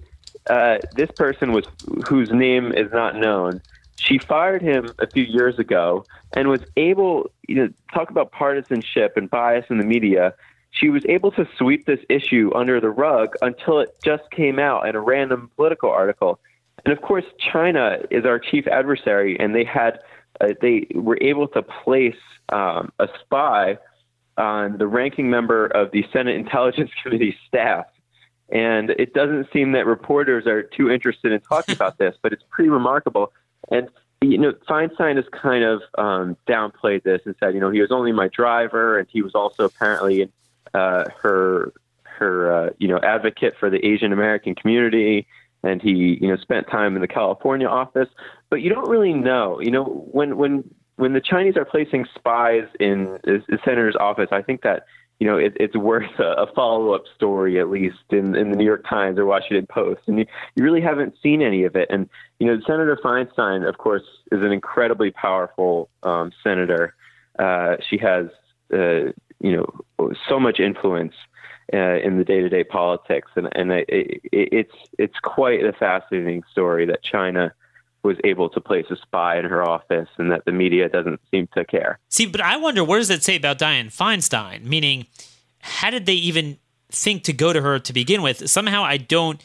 uh, this person was whose name is not known. She fired him a few years ago and was able, you know, talk about partisanship and bias in the media. She was able to sweep this issue under the rug until it just came out in a random political article. And of course, China is our chief adversary, and they had uh, they were able to place um, a spy on the ranking member of the Senate Intelligence Committee staff. And it doesn't seem that reporters are too interested in talking about this, but it's pretty remarkable. And you know, Feinstein has kind of um, downplayed this and said, you know, he was only my driver, and he was also apparently uh, her her uh, you know advocate for the Asian American community, and he you know spent time in the California office. But you don't really know, you know, when when when the Chinese are placing spies in the senator's office, I think that you know it, it's worth a, a follow up story at least in, in the New York Times or Washington Post, and you, you really haven't seen any of it. And you know, Senator Feinstein, of course, is an incredibly powerful um, senator. Uh, she has uh, you know so much influence. Uh, in the day-to-day politics, and and it, it, it's it's quite a fascinating story that China was able to place a spy in her office and that the media doesn't seem to care. See, but I wonder what does it say about Dianne Feinstein? Meaning, how did they even think to go to her to begin with? Somehow I don't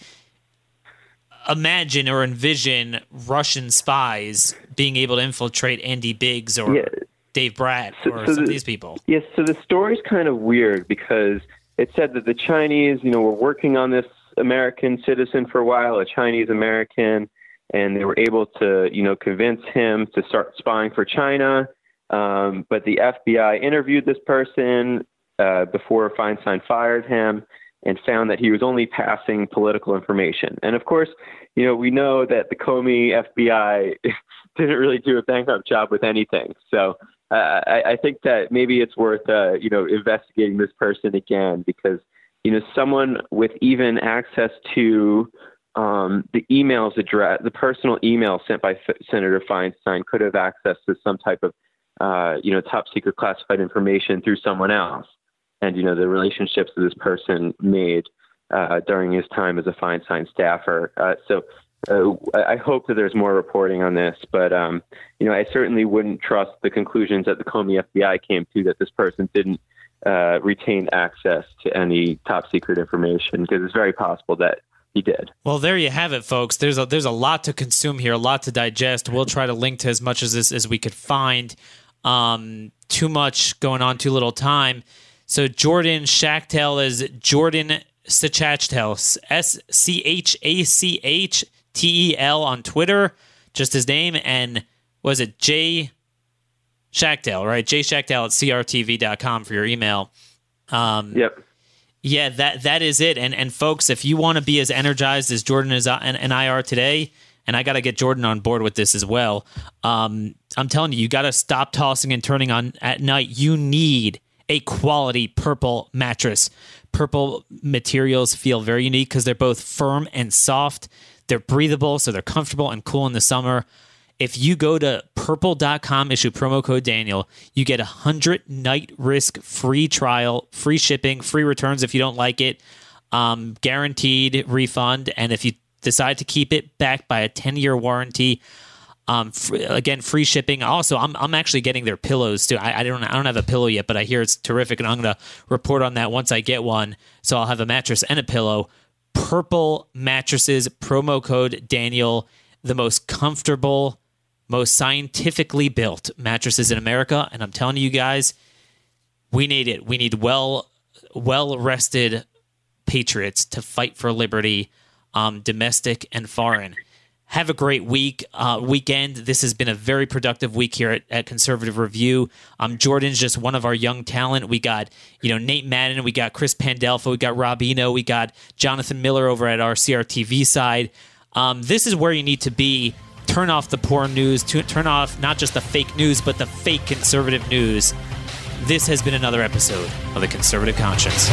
imagine or envision Russian spies being able to infiltrate Andy Biggs or yeah. Dave Brat or so, so some the, of these people. Yes, so the story's kind of weird because it said that the Chinese, you know, were working on this American citizen for a while, a Chinese American, and they were able to, you know, convince him to start spying for China. Um, but the FBI interviewed this person uh, before Feinstein fired him and found that he was only passing political information. And of course, you know, we know that the Comey FBI didn't really do a bang up job with anything. So I, I think that maybe it's worth, uh, you know, investigating this person again because, you know, someone with even access to um, the emails address, the personal email sent by F- Senator Feinstein could have access to some type of, uh, you know, top secret classified information through someone else, and you know the relationships that this person made uh, during his time as a Feinstein staffer. Uh, so. Uh, I hope that there's more reporting on this, but um, you know, I certainly wouldn't trust the conclusions that the Comey FBI came to that this person didn't uh, retain access to any top secret information because it's very possible that he did. Well, there you have it, folks. There's a there's a lot to consume here, a lot to digest. We'll try to link to as much as this as we could find. Um, too much going on, too little time. So Jordan Schachtel is Jordan Schachtel, S C H A C H T E L on Twitter, just his name, and was it J Schachtel, right? J Schachtel at crtv.com for your email. Um, yep. Yeah, that that is it. And and folks, if you want to be as energized as Jordan is and, and I are today, and I got to get Jordan on board with this as well. Um, I'm telling you, you got to stop tossing and turning on at night. You need a quality purple mattress. Purple materials feel very unique because they're both firm and soft. They're breathable, so they're comfortable and cool in the summer. If you go to purple.com, issue promo code Daniel, you get a 100 night risk free trial, free shipping, free returns if you don't like it, um, guaranteed refund. And if you decide to keep it, backed by a 10 year warranty. Um, fr- again, free shipping. Also, I'm, I'm actually getting their pillows too. I, I don't I don't have a pillow yet, but I hear it's terrific, and I'm gonna report on that once I get one. So I'll have a mattress and a pillow. Purple mattresses. Promo code Daniel. The most comfortable, most scientifically built mattresses in America, and I'm telling you guys, we need it. We need well well rested patriots to fight for liberty, um, domestic and foreign. Have a great week, uh, weekend. This has been a very productive week here at, at Conservative Review. Um, Jordan's just one of our young talent. We got you know Nate Madden, we got Chris Pandolfo, we got Rob Eno, we got Jonathan Miller over at our CRTV side. Um, this is where you need to be. Turn off the poor news. Turn off not just the fake news, but the fake conservative news. This has been another episode of the Conservative Conscience.